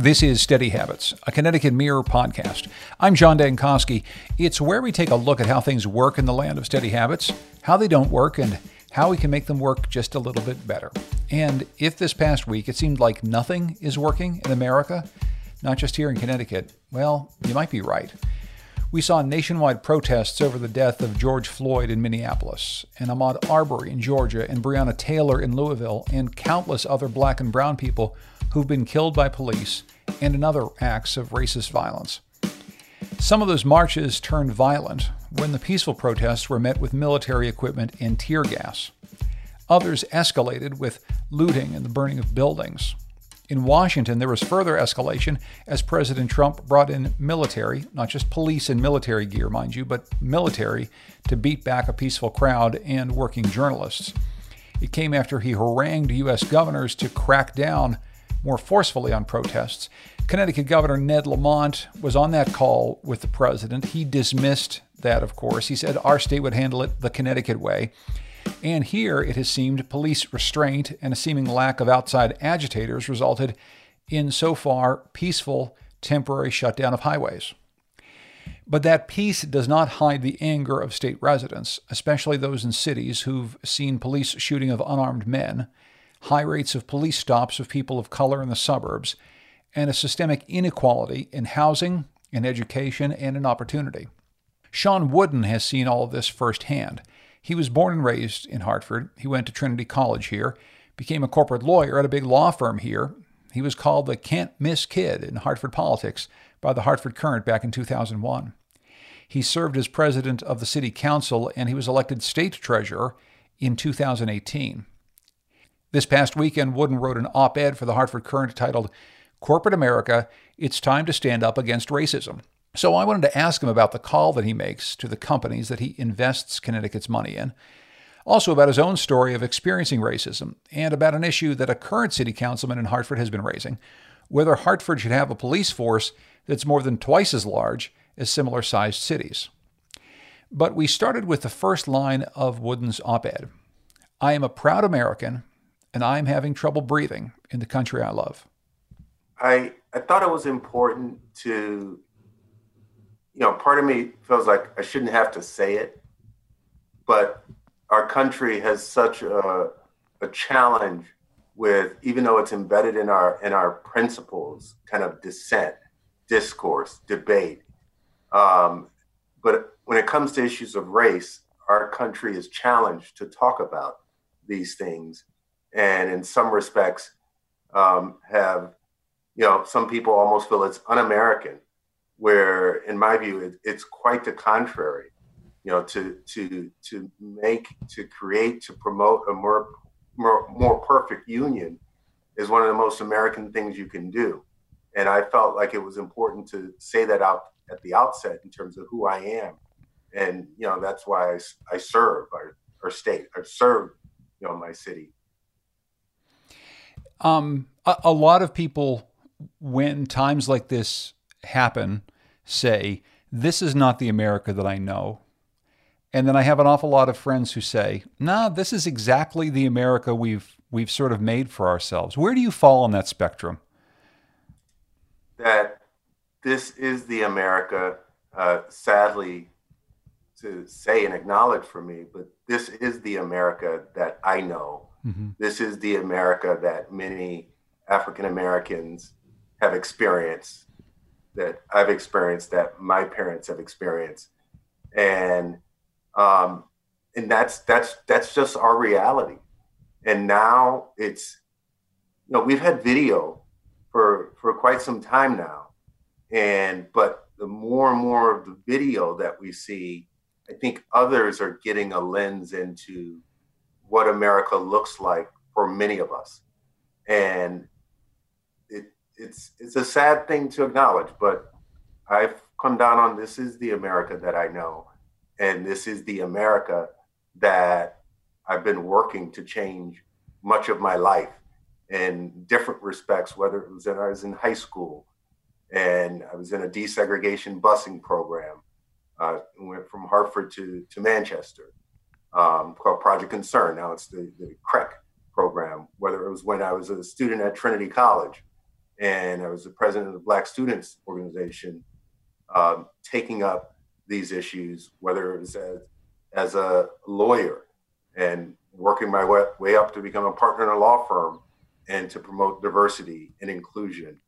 This is Steady Habits, a Connecticut Mirror podcast. I'm John Dankosky. It's where we take a look at how things work in the land of steady habits, how they don't work, and how we can make them work just a little bit better. And if this past week it seemed like nothing is working in America, not just here in Connecticut, well, you might be right. We saw nationwide protests over the death of George Floyd in Minneapolis, and Ahmaud Arbery in Georgia, and Breonna Taylor in Louisville, and countless other black and brown people who've been killed by police and in other acts of racist violence. Some of those marches turned violent when the peaceful protests were met with military equipment and tear gas. Others escalated with looting and the burning of buildings. In Washington, there was further escalation as President Trump brought in military, not just police and military gear, mind you, but military to beat back a peaceful crowd and working journalists. It came after he harangued U.S. governors to crack down more forcefully on protests. Connecticut Governor Ned Lamont was on that call with the president. He dismissed that, of course. He said our state would handle it the Connecticut way. And here it has seemed police restraint and a seeming lack of outside agitators resulted in so far peaceful temporary shutdown of highways. But that peace does not hide the anger of state residents, especially those in cities who've seen police shooting of unarmed men high rates of police stops of people of color in the suburbs, and a systemic inequality in housing, in education, and in opportunity. Shawn Wooden has seen all of this firsthand. He was born and raised in Hartford. He went to Trinity College here, became a corporate lawyer at a big law firm here. He was called the can't miss kid in Hartford politics by the Hartford Courant back in 2001. He served as president of the city council and he was elected state treasurer in 2018. This past weekend, Wooden wrote an op ed for the Hartford Courant titled Corporate America It's Time to Stand Up Against Racism. So I wanted to ask him about the call that he makes to the companies that he invests Connecticut's money in, also about his own story of experiencing racism, and about an issue that a current city councilman in Hartford has been raising whether Hartford should have a police force that's more than twice as large as similar sized cities. But we started with the first line of Wooden's op ed I am a proud American and I'm having trouble breathing in the country I love. I I thought it was important to, you know, part of me feels like I shouldn't have to say it, but our country has such a, a challenge with, even though it's embedded in our in our principles, kind of dissent, discourse, debate. Um, but when it comes to issues of race, our country is challenged to talk about these things and in some respects um, have, you know, some people almost feel it's un-American, where in my view it, it's quite the contrary. You know, to to to make, to create, to promote a more more, more perfect union is one of the most American things you can do. And I felt like it was important to say that out at the outset in terms of who I am. And, you know, that's why I, I serve our, our state, I serve, you know, my city. Um, a, a lot of people, when times like this happen, say, This is not the America that I know. And then I have an awful lot of friends who say, "Nah, this is exactly the America we've we've sort of made for ourselves." Where do you fall on that spectrum? That this is the America, uh, sadly, to say and acknowledge for me, but this is the America that I know Mm-hmm. This is the America that many African Americans have experienced, that I've experienced, that my parents have experienced, and um, and that's that's that's just our reality. And now it's, you know, we've had video for for quite some time now, and but the more and more of the video that we see, I think others are getting a lens into what America looks like for many of us. And it, it's it's a sad thing to acknowledge, but I've come down on this is the America that I know, and this is the America that I've been working to change much of my life in different respects, whether it was when I was in high school and I was in a desegregation busing program, uh, went from Hartford to, to Manchester um, called Project Concern. Now it's the, the CREC program, whether it was when I was a student at Trinity College and I was the president of the Black Students Organization, um, taking up these issues, whether it was as, as a lawyer and working my way, way up to become a partner in a law firm and to promote diversity and inclusion.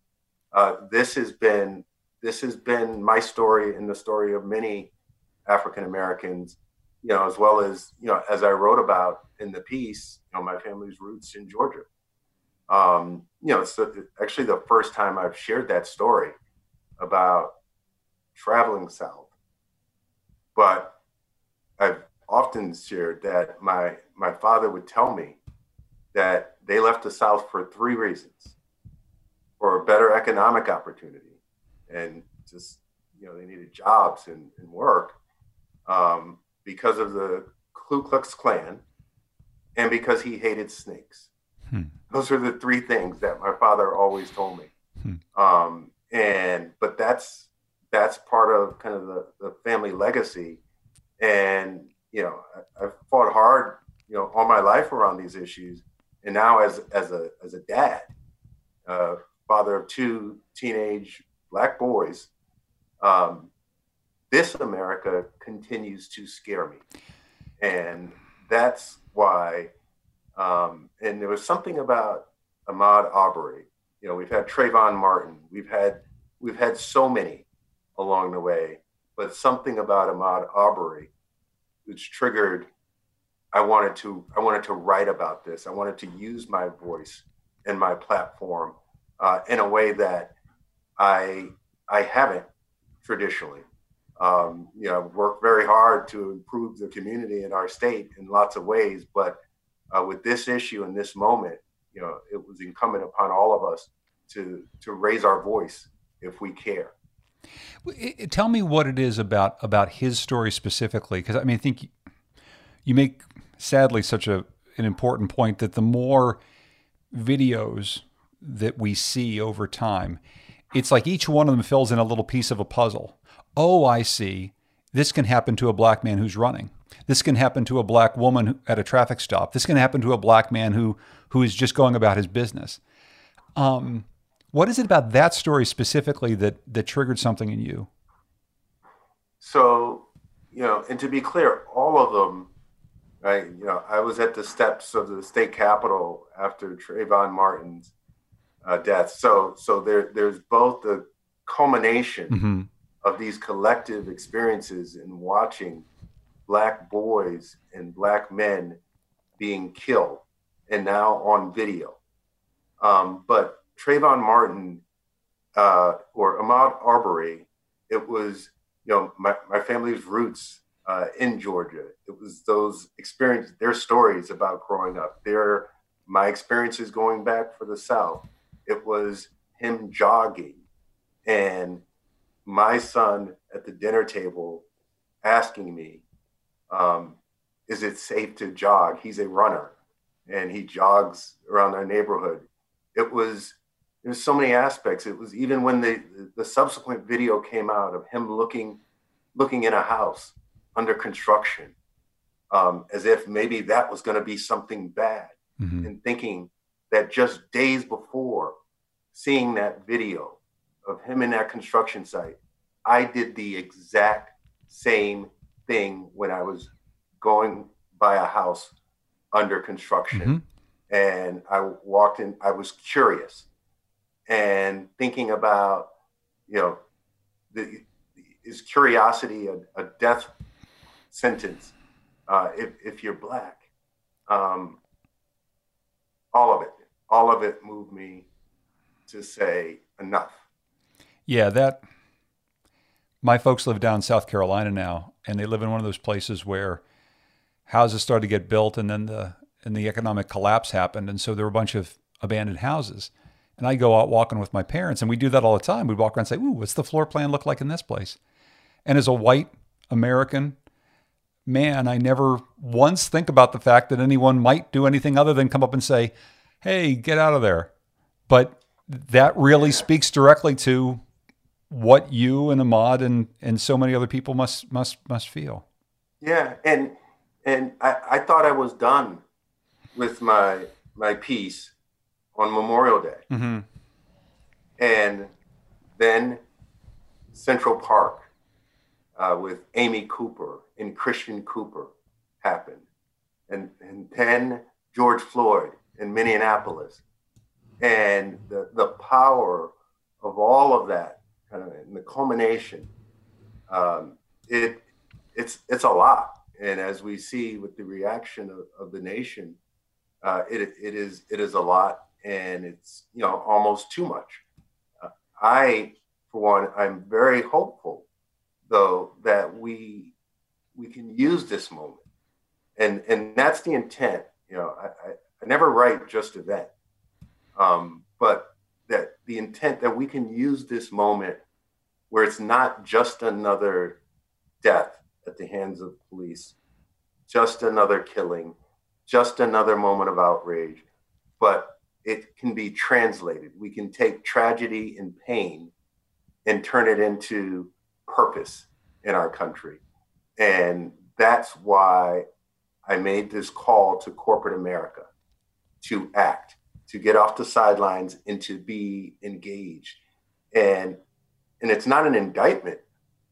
Uh, this has been this has been my story and the story of many African Americans, you know, as well as you know, as I wrote about in the piece, you know, my family's roots in Georgia. Um, you know, it's the, actually the first time I've shared that story about traveling south. But I've often shared that my my father would tell me that they left the South for three reasons: for a better economic opportunity, and just you know they needed jobs and, and work um, because of the Ku Klux Klan, and because he hated snakes. Hmm. Those are the three things that my father always told me. Hmm. Um, and but that's that's part of kind of the, the family legacy. And you know, I, have fought hard, you know, all my life around these issues. And now as as a as a dad, uh, father of two teenage black boys, um, this America continues to scare me. And that's why um, and there was something about Ahmaud Arbery. You know, we've had Trayvon Martin. We've had we've had so many along the way, but something about Ahmaud Arbery which triggered. I wanted to I wanted to write about this. I wanted to use my voice and my platform uh, in a way that I I haven't traditionally. Um, you know, worked very hard to improve the community in our state in lots of ways, but uh, with this issue and this moment, you know, it was incumbent upon all of us to to raise our voice if we care. Tell me what it is about about his story specifically, because I mean, I think you make sadly such a an important point that the more videos that we see over time, it's like each one of them fills in a little piece of a puzzle. Oh, I see. This can happen to a black man who's running. This can happen to a black woman at a traffic stop. This can happen to a black man who who is just going about his business. Um, what is it about that story specifically that that triggered something in you? So, you know, and to be clear, all of them, I, you know, I was at the steps of the state capitol after Trayvon Martin's uh, death. So, so there, there's both the culmination mm-hmm. Of these collective experiences in watching black boys and black men being killed and now on video. Um, but Trayvon Martin uh, or Ahmaud Arbery, it was, you know, my, my family's roots uh, in Georgia. It was those experiences, their stories about growing up, their my experiences going back for the South. It was him jogging and my son at the dinner table asking me, um, is it safe to jog? He's a runner and he jogs around our neighborhood. It was there's so many aspects. It was even when the the subsequent video came out of him looking looking in a house under construction, um, as if maybe that was going to be something bad, mm-hmm. and thinking that just days before seeing that video of him in that construction site, I did the exact same thing when I was going by a house under construction. Mm-hmm. And I walked in, I was curious and thinking about, you know, the, is curiosity a, a death sentence uh, if, if you're black? Um, all of it, all of it moved me to say enough. Yeah, that my folks live down in South Carolina now, and they live in one of those places where houses started to get built, and then the and the economic collapse happened, and so there were a bunch of abandoned houses. And I go out walking with my parents, and we do that all the time. We walk around and say, "Ooh, what's the floor plan look like in this place?" And as a white American man, I never once think about the fact that anyone might do anything other than come up and say, "Hey, get out of there." But that really speaks directly to what you and Ahmaud and and so many other people must must must feel. Yeah, and and I, I thought I was done with my my piece on Memorial Day. Mm-hmm. And then Central Park uh, with Amy Cooper and Christian Cooper happened. And, and then George Floyd in Minneapolis. And the, the power of all of that, kind of in the culmination, um, it, it's, it's a lot. And as we see with the reaction of, of the nation, uh, it, it is it is a lot, and it's you know almost too much. Uh, I, for one, I'm very hopeful, though, that we we can use this moment, and and that's the intent. You know, I, I, I never write just event, um, but the intent that we can use this moment where it's not just another death at the hands of police, just another killing, just another moment of outrage, but it can be translated. We can take tragedy and pain and turn it into purpose in our country. And that's why I made this call to corporate America to act, to get off the sidelines and to be engaged. And and it's not an indictment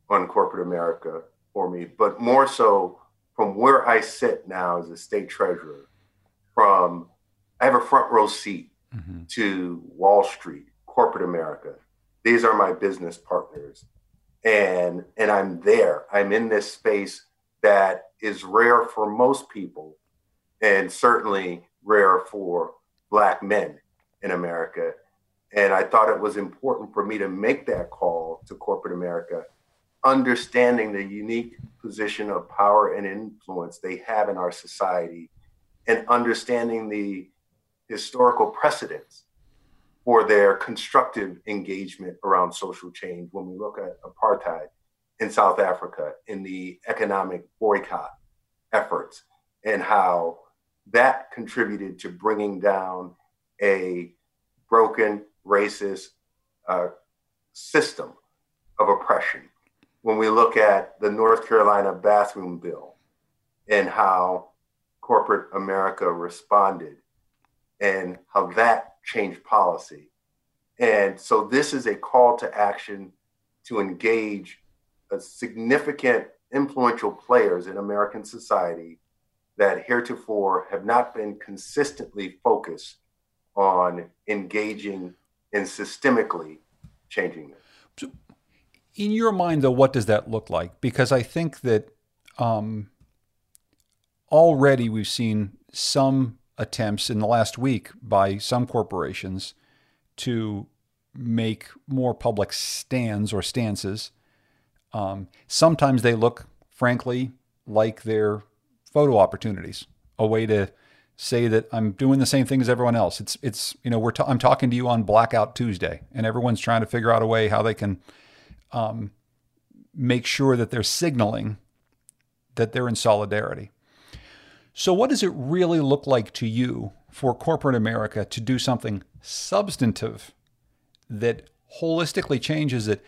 on corporate America for me, but more so from where I sit now as a state treasurer, from I have a front row seat mm-hmm. to Wall Street, corporate America. These are my business partners. And and I'm there. I'm in this space that is rare for most people and certainly rare for black men in America. And I thought it was important for me to make that call to corporate America understanding the unique position of power and influence they have in our society and understanding the historical precedents for their constructive engagement around social change when we look at apartheid in South Africa in the economic boycott efforts and how that contributed to bringing down a broken racist uh, system of oppression when we look at the North Carolina bathroom bill and how corporate America responded and how that changed policy. And so this is a call to action to engage significant influential players in American society that heretofore have not been consistently focused on engaging and systemically changing it in your mind, though, what does that look like? Because I think that um, already we've seen some attempts in the last week by some corporations to make more public stands or stances. Um, sometimes they look, frankly, like they're photo opportunities, a way to say that I'm doing the same thing as everyone else. It's it's you know we're t- I'm talking to you on Blackout Tuesday, and everyone's trying to figure out a way how they can um, make sure that they're signaling that they're in solidarity. So, what does it really look like to you for corporate America to do something substantive that holistically changes it,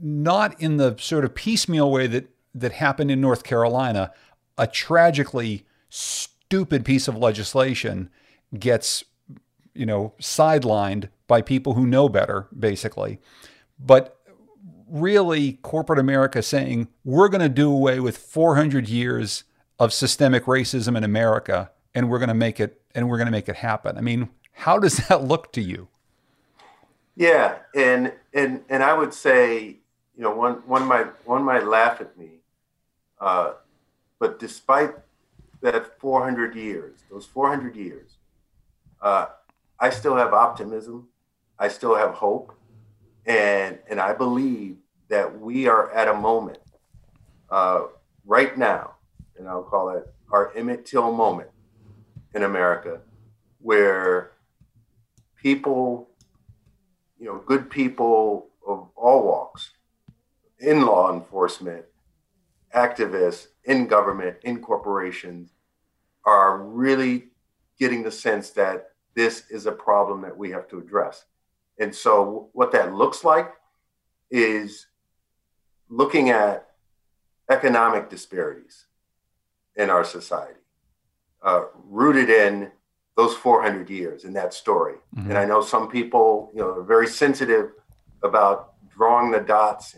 not in the sort of piecemeal way that, that happened in North Carolina? A tragically stupid piece of legislation gets, you know, sidelined by people who know better, basically. But really corporate America saying, we're going to do away with 400 years of systemic racism in America and we're going to make it and we're going to make it happen. I mean, how does that look to you? Yeah, and and and I would say, you know, one one might one might laugh at me, uh, but despite that 400 years, those 400 years, uh, I still have optimism. I still have hope. And, and I believe that we are at a moment uh, right now, and I'll call it our Emmett Till moment in America, where people, you know, good people of all walks, in law enforcement, activists, in government, in corporations, are really getting the sense that this is a problem that we have to address. And so, what that looks like is looking at economic disparities in our society, uh, rooted in those 400 years in that story Mm-hmm. And I know some people, you know, are very sensitive about drawing the dots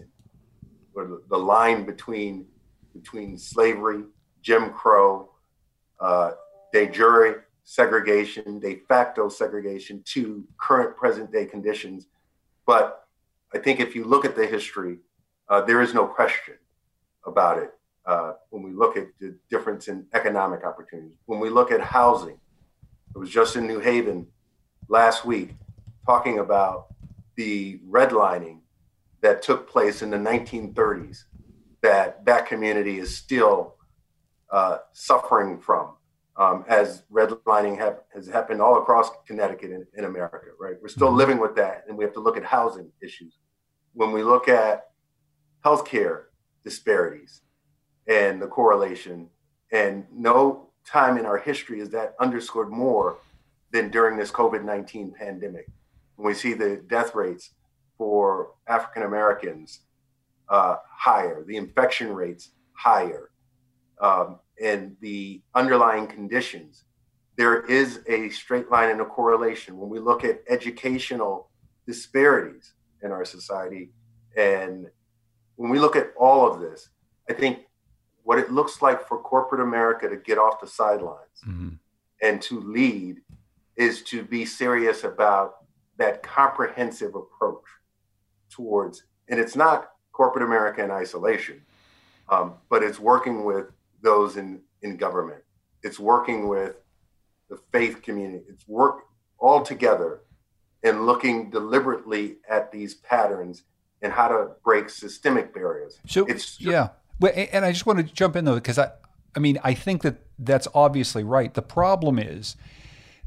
or the line between between slavery, Jim Crow, uh, de jure segregation, de facto segregation to current present day conditions. But I think if you look at the history, uh, there is no question about it uh, when we look at the difference in economic opportunities. When we look at housing, it was just in New Haven last week talking about the redlining that took place in the 1930s that that community is still uh, suffering from um, as redlining have, has happened all across Connecticut and in America, right? We're still mm-hmm. living with that, and we have to look at housing issues. When we look at healthcare disparities and the correlation, and no time in our history is that underscored more than during this COVID 19 pandemic. When we see the death rates for African Americans uh, higher, the infection rates higher, um, and the underlying conditions, there is a straight line and a correlation. When we look at educational disparities in our society, and when we look at all of this, I think what it looks like for corporate America to get off the sidelines mm-hmm. and to lead is to be serious about that comprehensive approach towards, and it's not corporate America in isolation, um, but it's working with those in, in government. It's working with the faith community. It's work all together and looking deliberately at these patterns and how to break systemic barriers. So it's yeah, and I just want to jump in though because I, I mean, I think that that's obviously right. The problem is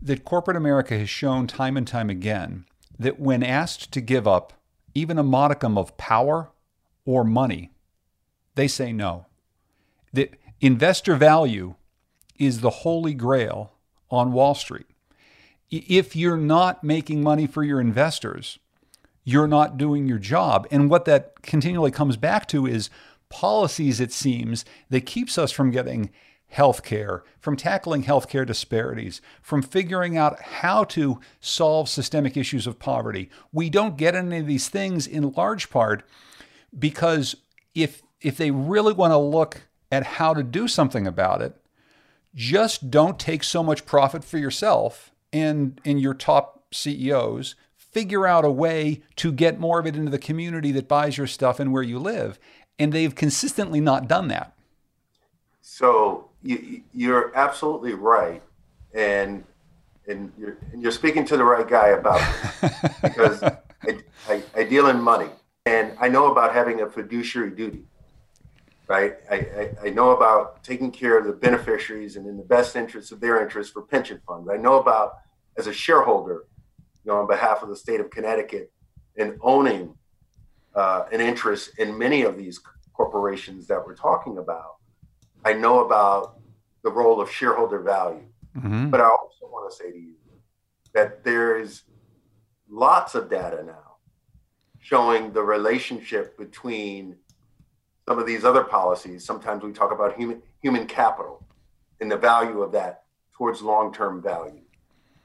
that corporate America has shown time and time again that when asked to give up even a modicum of power or money, they say no. The investor value is the holy grail on Wall Street. If you're not making money for your investors, you're not doing your job. And what that continually comes back to is policies, it seems, that keeps us from getting healthcare, from tackling healthcare disparities, from figuring out how to solve systemic issues of poverty. We don't get any of these things in large part because if if they really want to look at how to do something about it, just don't take so much profit for yourself and in your top CEOs. Figure out a way to get more of it into the community that buys your stuff and where you live. And they've consistently not done that. So you, you're absolutely right. And and you're, and you're speaking to the right guy about it because I, I, I, deal in money and I know about having a fiduciary duty right? I, I, I, know about taking care of the beneficiaries and in the best interest of their interests for pension funds. I know about as a shareholder, you know, on behalf of the state of Connecticut, and owning uh, an interest in many of these corporations that we're talking about. I know about the role of shareholder value, mm-hmm. but I also want to say to you that there is lots of data now showing the relationship between some of these other policies, sometimes we talk about human human capital and the value of that towards long-term value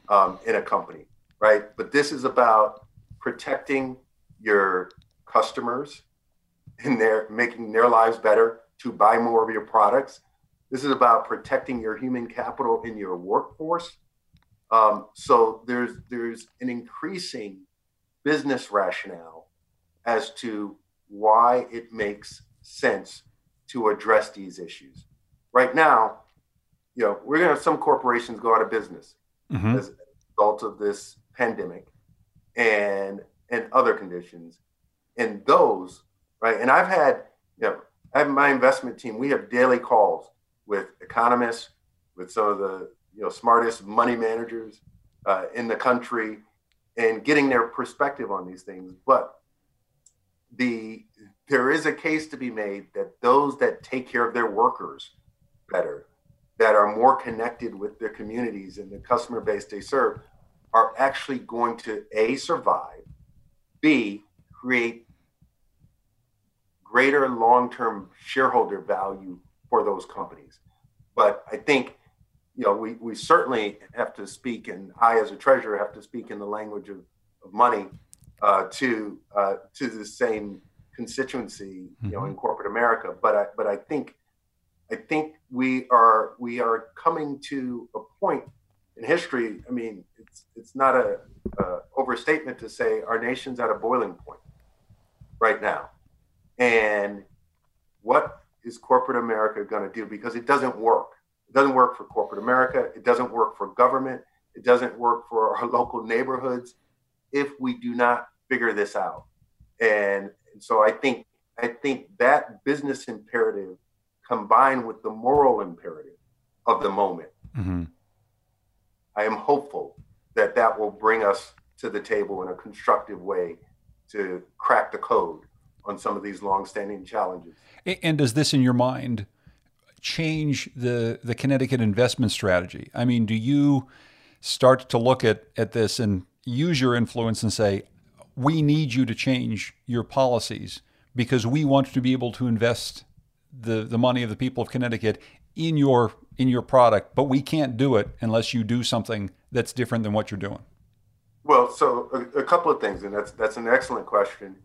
um, in a company, right? But this is about protecting your customers and their making their lives better to buy more of your products. This is about protecting your human capital in your workforce. Um, so there's there's an increasing business rationale as to why it makes sense to address these issues. Right now, you know, we're going to have some corporations go out of business mm-hmm. as a result of this pandemic and and other conditions. And those, right? And I've had, you know, I have my investment team. We have daily calls with economists, with some of the you know smartest money managers uh, in the country, and getting their perspective on these things. But the there is a case to be made that those that take care of their workers better, that are more connected with their communities and the customer base they serve, are actually going to A, survive, B, create greater long term shareholder value for those companies. But I think, you know, we, we certainly have to speak, and I, as a treasurer, have to speak in the language of, of money uh, to uh, to the same constituency, you know, in mm-hmm. corporate America. But I but I think I think we are we are coming to a point in history. I mean, it's it's not a, a overstatement to say our nation's at a boiling point right now, and what is corporate America going to do? Because it doesn't work. It doesn't work for corporate America. It doesn't work for government. It doesn't work for our local neighborhoods if we do not figure this out. And so I think I think that business imperative combined with the moral imperative of the moment, mm-hmm. I am hopeful that that will bring us to the table in a constructive way to crack the code on some of these longstanding challenges. And does this, in your mind, change the the Connecticut investment strategy? I mean, do you start to look at at this and use your influence and say, we need you to change your policies because we want to be able to invest the, the money of the people of Connecticut in your in your product, but we can't do it unless you do something that's different than what you're doing. Well, so a, a couple of things, and that's that's an excellent question.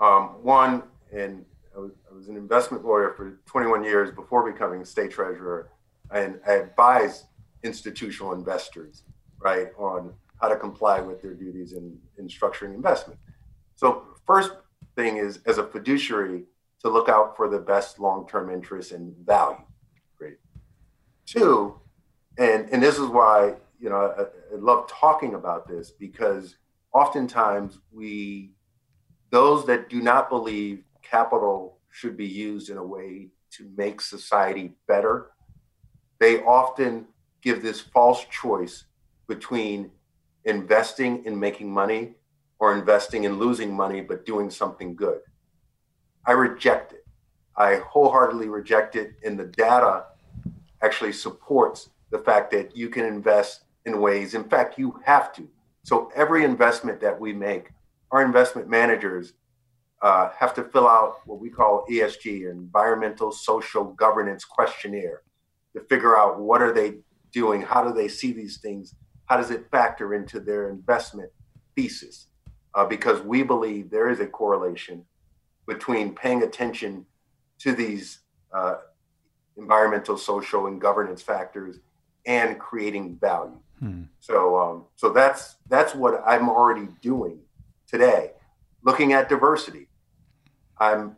Um, one, and I was, I was, an investment lawyer for 21 years before becoming state treasurer, and I advised institutional investors, right, on how to comply with their duties in, in structuring investment. So, first thing is as a fiduciary to look out for the best long-term interest and value. Great. Two, and and this is why you know I, I love talking about this because oftentimes we those that do not believe capital should be used in a way to make society better, they often give this false choice between investing in making money or investing in losing money but doing something good. I reject it. I wholeheartedly reject it. And the data actually supports the fact that you can invest in ways, in fact, you have to. So every investment that we make, our investment managers uh, have to fill out what we call ESG, environmental social governance questionnaire, to figure out what are they doing, how do they see these things, how does it factor into their investment thesis? Uh, because we believe there is a correlation between paying attention to these uh, environmental, social, and governance factors and creating value. Hmm. So, um, so that's that's what I'm already doing today. Looking at diversity, I'm.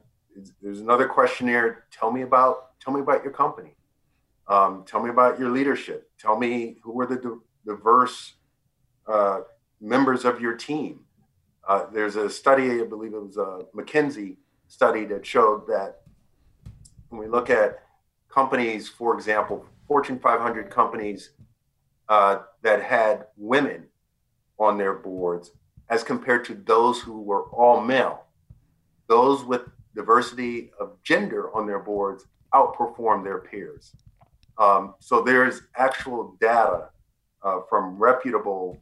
There's another questionnaire. Tell me about tell me about your company. Um, tell me about your leadership. Tell me who are the diverse uh, members of your team. Uh, there's a study, I believe it was a McKinsey study that showed that when we look at companies, for example, Fortune 500 companies uh, that had women on their boards as compared to those who were all male, those with diversity of gender on their boards outperform their peers. Um, so there's actual data uh, from reputable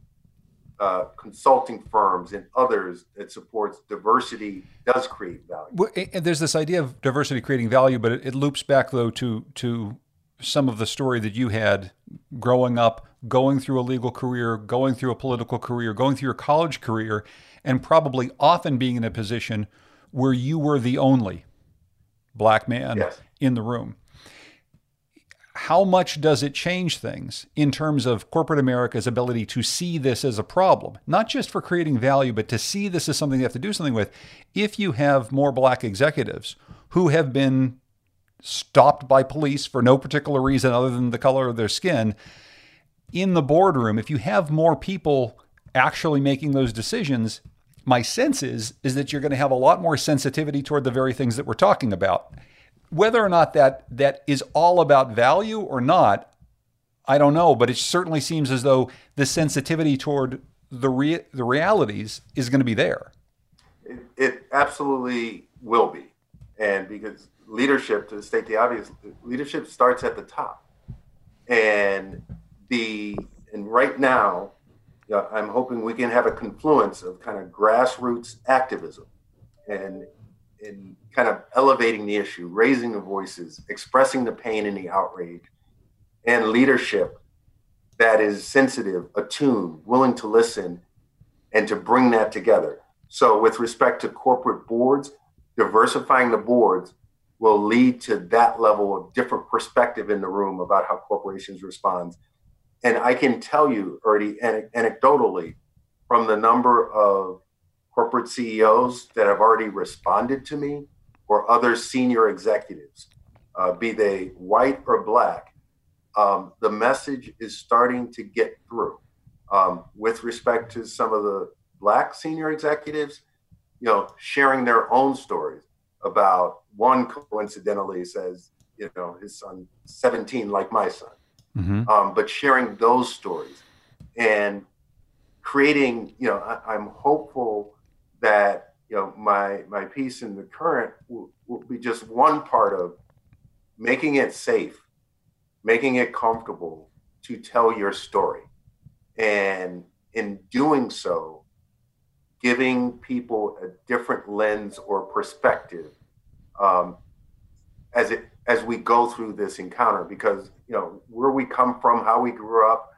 uh, consulting firms and others that supports diversity does create value. Well, and there's this idea of diversity creating value, but it, it loops back though to to some of the story that you had growing up, going through a legal career, going through a political career, going through your college career, and probably often being in a position where you were the only black man yes. in the room how much does it change things in terms of corporate America's ability to see this as a problem, not just for creating value, but to see this as something they have to do something with? If you have more black executives who have been stopped by police for no particular reason other than the color of their skin in the boardroom, if you have more people actually making those decisions, my sense is is that you're going to have a lot more sensitivity toward the very things that we're talking about whether or not that that is all about value or not, I don't know, but it certainly seems as though the sensitivity toward the re- the realities is going to be there. It, it, absolutely will be, and because leadership, to state the obvious, leadership starts at the top, and the and right now, I'm hoping we can have a confluence of kind of grassroots activism, and in kind of elevating the issue, raising the voices, expressing the pain and the outrage, and leadership that is sensitive, attuned, willing to listen, and to bring that together. So, with respect to corporate boards, diversifying the boards will lead to that level of different perspective in the room about how corporations respond. And I can tell you already anecdotally from the number of corporate CEOs that have already responded to me or other senior executives, uh, be they white or black, um, the message is starting to get through. Um, with respect to some of the black senior executives, you know, sharing their own stories about one coincidentally says, you know, his son 17 like my son, mm-hmm. um, but sharing those stories and creating, you know, I, am hopeful that you know my my piece in the Courant will, will be just one part of making it safe making it comfortable to tell your story. And in doing so, giving people a different lens or perspective um, as it as we go through this encounter because you know where we come from how we grew up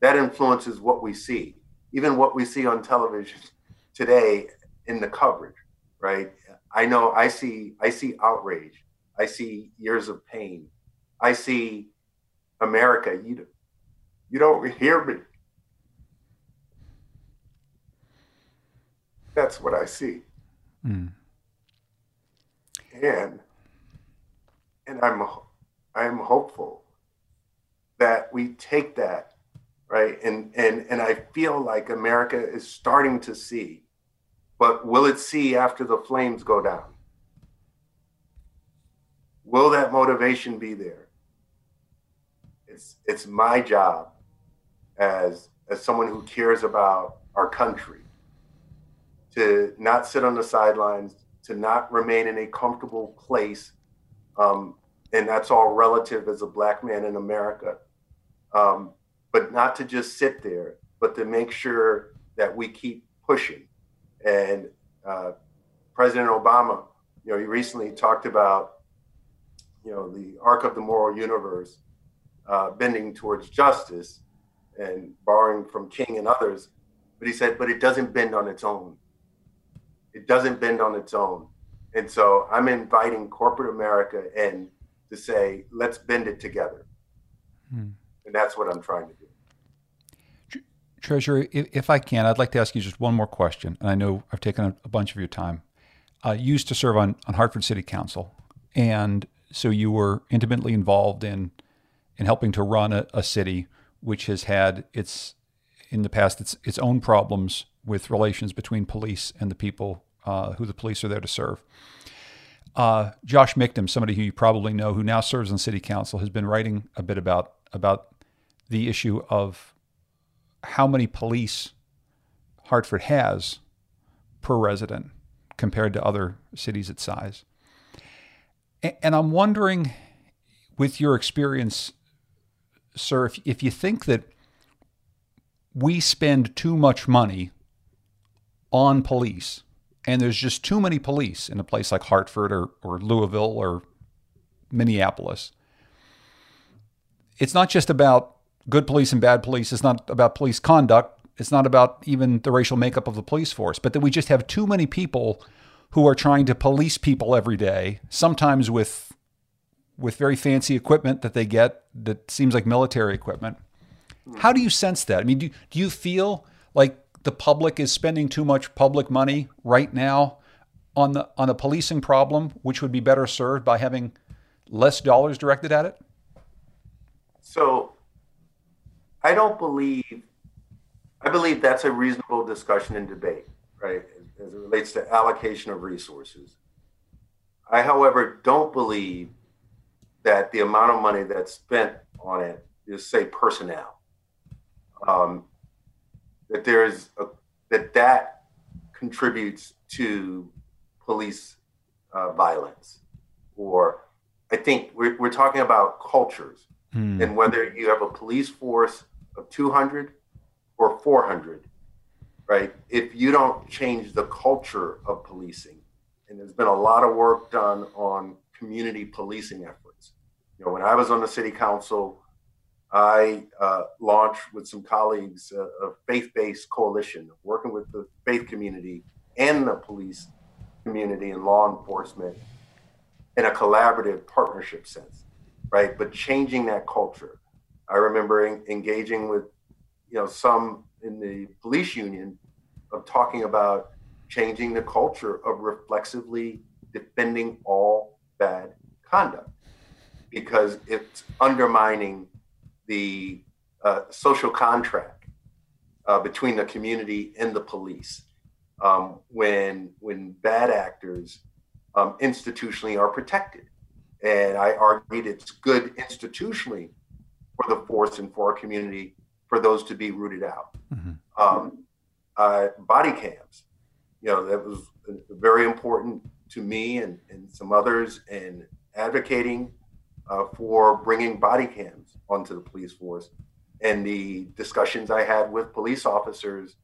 that influences what we see even what we see on television today in the coverage right i know i see i see outrage i see years of pain i see America, you you don't hear me. That's what I see. Mm. And and I'm I'm hopeful that we take that right and and and I feel like America is starting to see but will it see after the flames go down will that motivation be there it's it's my job as as someone who cares about our country to not sit on the sidelines, to not remain in a comfortable place, um, and that's all relative as a black man in America. Um, but not to just sit there, but to make sure that we keep pushing. And uh, President Obama, you know, he recently talked about, you know, the arc of the moral universe uh, bending towards justice and borrowing from King and others. But he said, but it doesn't bend on its own. It doesn't bend on its own. And so I'm inviting corporate America in to say, let's bend it together. Hmm. And that's what I'm trying to do. Treasurer, if I can, I'd like to ask you just one more question. And I know I've taken a bunch of your time. Uh, you used to serve on, on Hartford City Council. And so you were intimately involved in in helping to run a, a city which has had its in the past its its own problems with relations between police and the people uh, who the police are there to serve. Uh, Josh Michtom, somebody who you probably know, who now serves on city council, has been writing a bit about about the issue of how many police Hartford has per resident compared to other cities its size. And I'm wondering, with your experience sir, if, if you think that we spend too much money on police and there's just too many police in a place like Hartford or, or Louisville or Minneapolis, it's not just about good police and bad police. It's not about police conduct. It's not about even the racial makeup of the police force, but that we just have too many people who are trying to police people every day, sometimes with with very fancy equipment that they get that seems like military equipment. How do you sense that? I mean, do, do you feel like the public is spending too much public money right now on the on a policing problem, which would be better served by having less dollars directed at it? So, I don't believe. I believe that's a reasonable discussion and debate, right, as it relates to allocation of resources. I, however, don't believe that the amount of money that's spent on it is say personnel. Um, that there is a, that that contributes to police uh, violence, or I think we're, we're talking about cultures hmm. and whether you have a police force of 200 or 400, right? If you don't change the culture of policing, and there's been a lot of work done on community policing efforts you know, when I was on the city council, I uh, launched with some colleagues uh, a faith based coalition working with the faith community and the police community and law enforcement in a collaborative partnership sense, right? But changing that culture. I remember en- engaging with, you know, some in the police union of talking about changing the culture of reflexively defending all bad conduct because it's undermining the uh, social contract uh, between the community and the police um, when when bad actors um, institutionally are protected. And I argued it's good institutionally for the force and for our community for those to be rooted out. Mm-hmm. Um, uh, body cams, you know, that was very important to me and, and some others in advocating uh, for bringing body cams onto the police force. And the discussions I had with police officers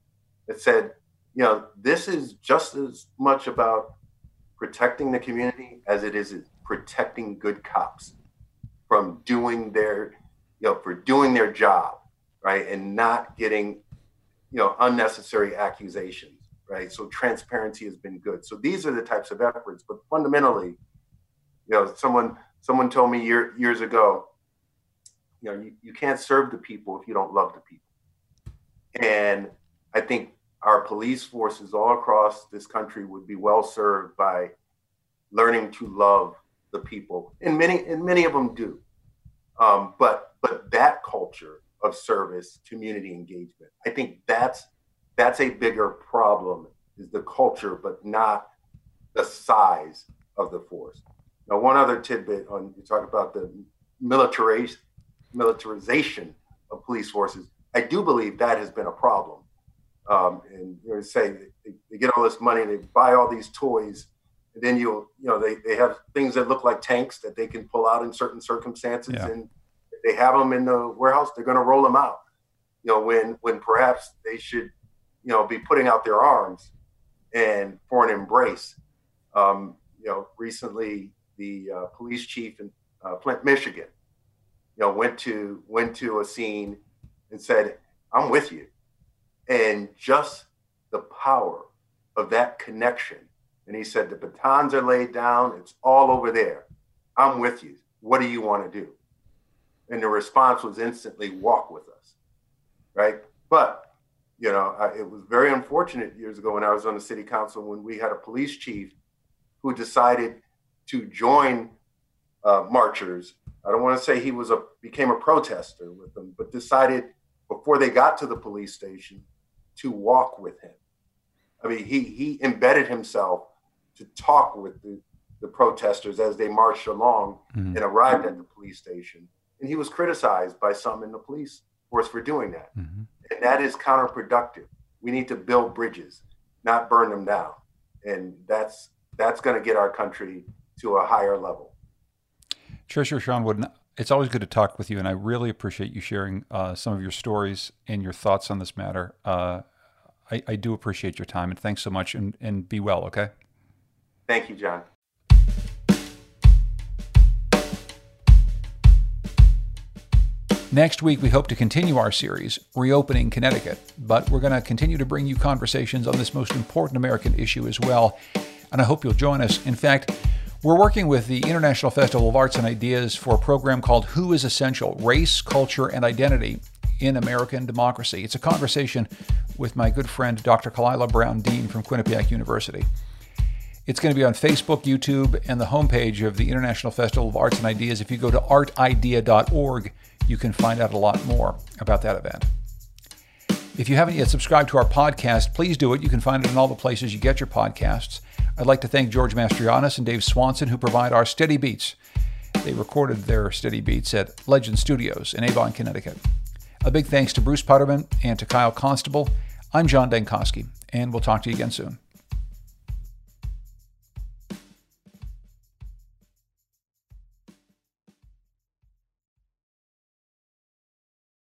that said, you know, this is just as much about protecting the community as it is protecting good cops from doing their, you know, for doing their job, right, and not getting, you know, unnecessary accusations, right. So transparency has been good. So these are the types of efforts, but fundamentally, you know, someone someone told me year, years ago, you know, you, you can't serve the people if you don't love the people. And I think our police forces all across this country would be well served by learning to love the people, and many and many of them do. Um, but but that culture of service, community engagement, I think that's that's a bigger problem is the culture, but not the size of the force. Now, one other tidbit on you talk about the militarization militarization of police forces. I do believe that has been a problem. Um, and you know, say they, they, get all this money, they buy all these toys, then you you know they, they have things that look like tanks that they can pull out in certain circumstances, yeah. and they have them in the warehouse. They're going to roll them out. You know, when when perhaps they should, you know, be putting out their arms and for an embrace. Um, you know, recently the uh, police chief in uh, Flint, Michigan, you know, went to went to a scene and said, "I'm with you," and just the power of that connection. And he said, "The batons are laid down. It's all over there. I'm with you. What do you want to do?" And the response was instantly, "Walk with us," right? But you know, I, it was very unfortunate years ago when I was on the city council when we had a police chief who decided to join uh, marchers. I don't want to say he was a became a protester with them, but decided before they got to the police station to walk with him. I mean, he he embedded himself to talk with the, the protesters as they marched along mm-hmm. and arrived at the police station. And he was criticized by some in the police force for doing that. Mm-hmm. And that is counterproductive. We need to build bridges, not burn them down. And that's that's going to get our country to a higher level. Treasurer Shawn Wooden, it's always good to talk with you, and I really appreciate you sharing uh, some of your stories and your thoughts on this matter. Uh, I, I, do appreciate your time, and thanks so much, and, and be well, okay? Thank you, John. Next week, we hope to continue our series, Reopening Connecticut, but we're going to continue to bring you conversations on this most important American issue as well, and I hope you'll join us. In fact, we're working with the International Festival of Arts and Ideas for a program called Who is Essential Race, Culture, and Identity in American Democracy. It's a conversation with my good friend Dr. Khalilah Brown-Dean from Quinnipiac University. It's going to be on Facebook, YouTube, and the homepage of the International Festival of Arts and Ideas. If you go to artidea.org, you can find out a lot more about that event. If you haven't yet subscribed to our podcast, please do it. You can find it in all the places you get your podcasts. I'd like to thank George Mastrianis and Dave Swanson, who provide our steady beats. They recorded their steady beats at Legend Studios in Avon, Connecticut. A big thanks to Bruce Putterman and to Kyle Constable. I'm John Dankosky, and we'll talk to you again soon.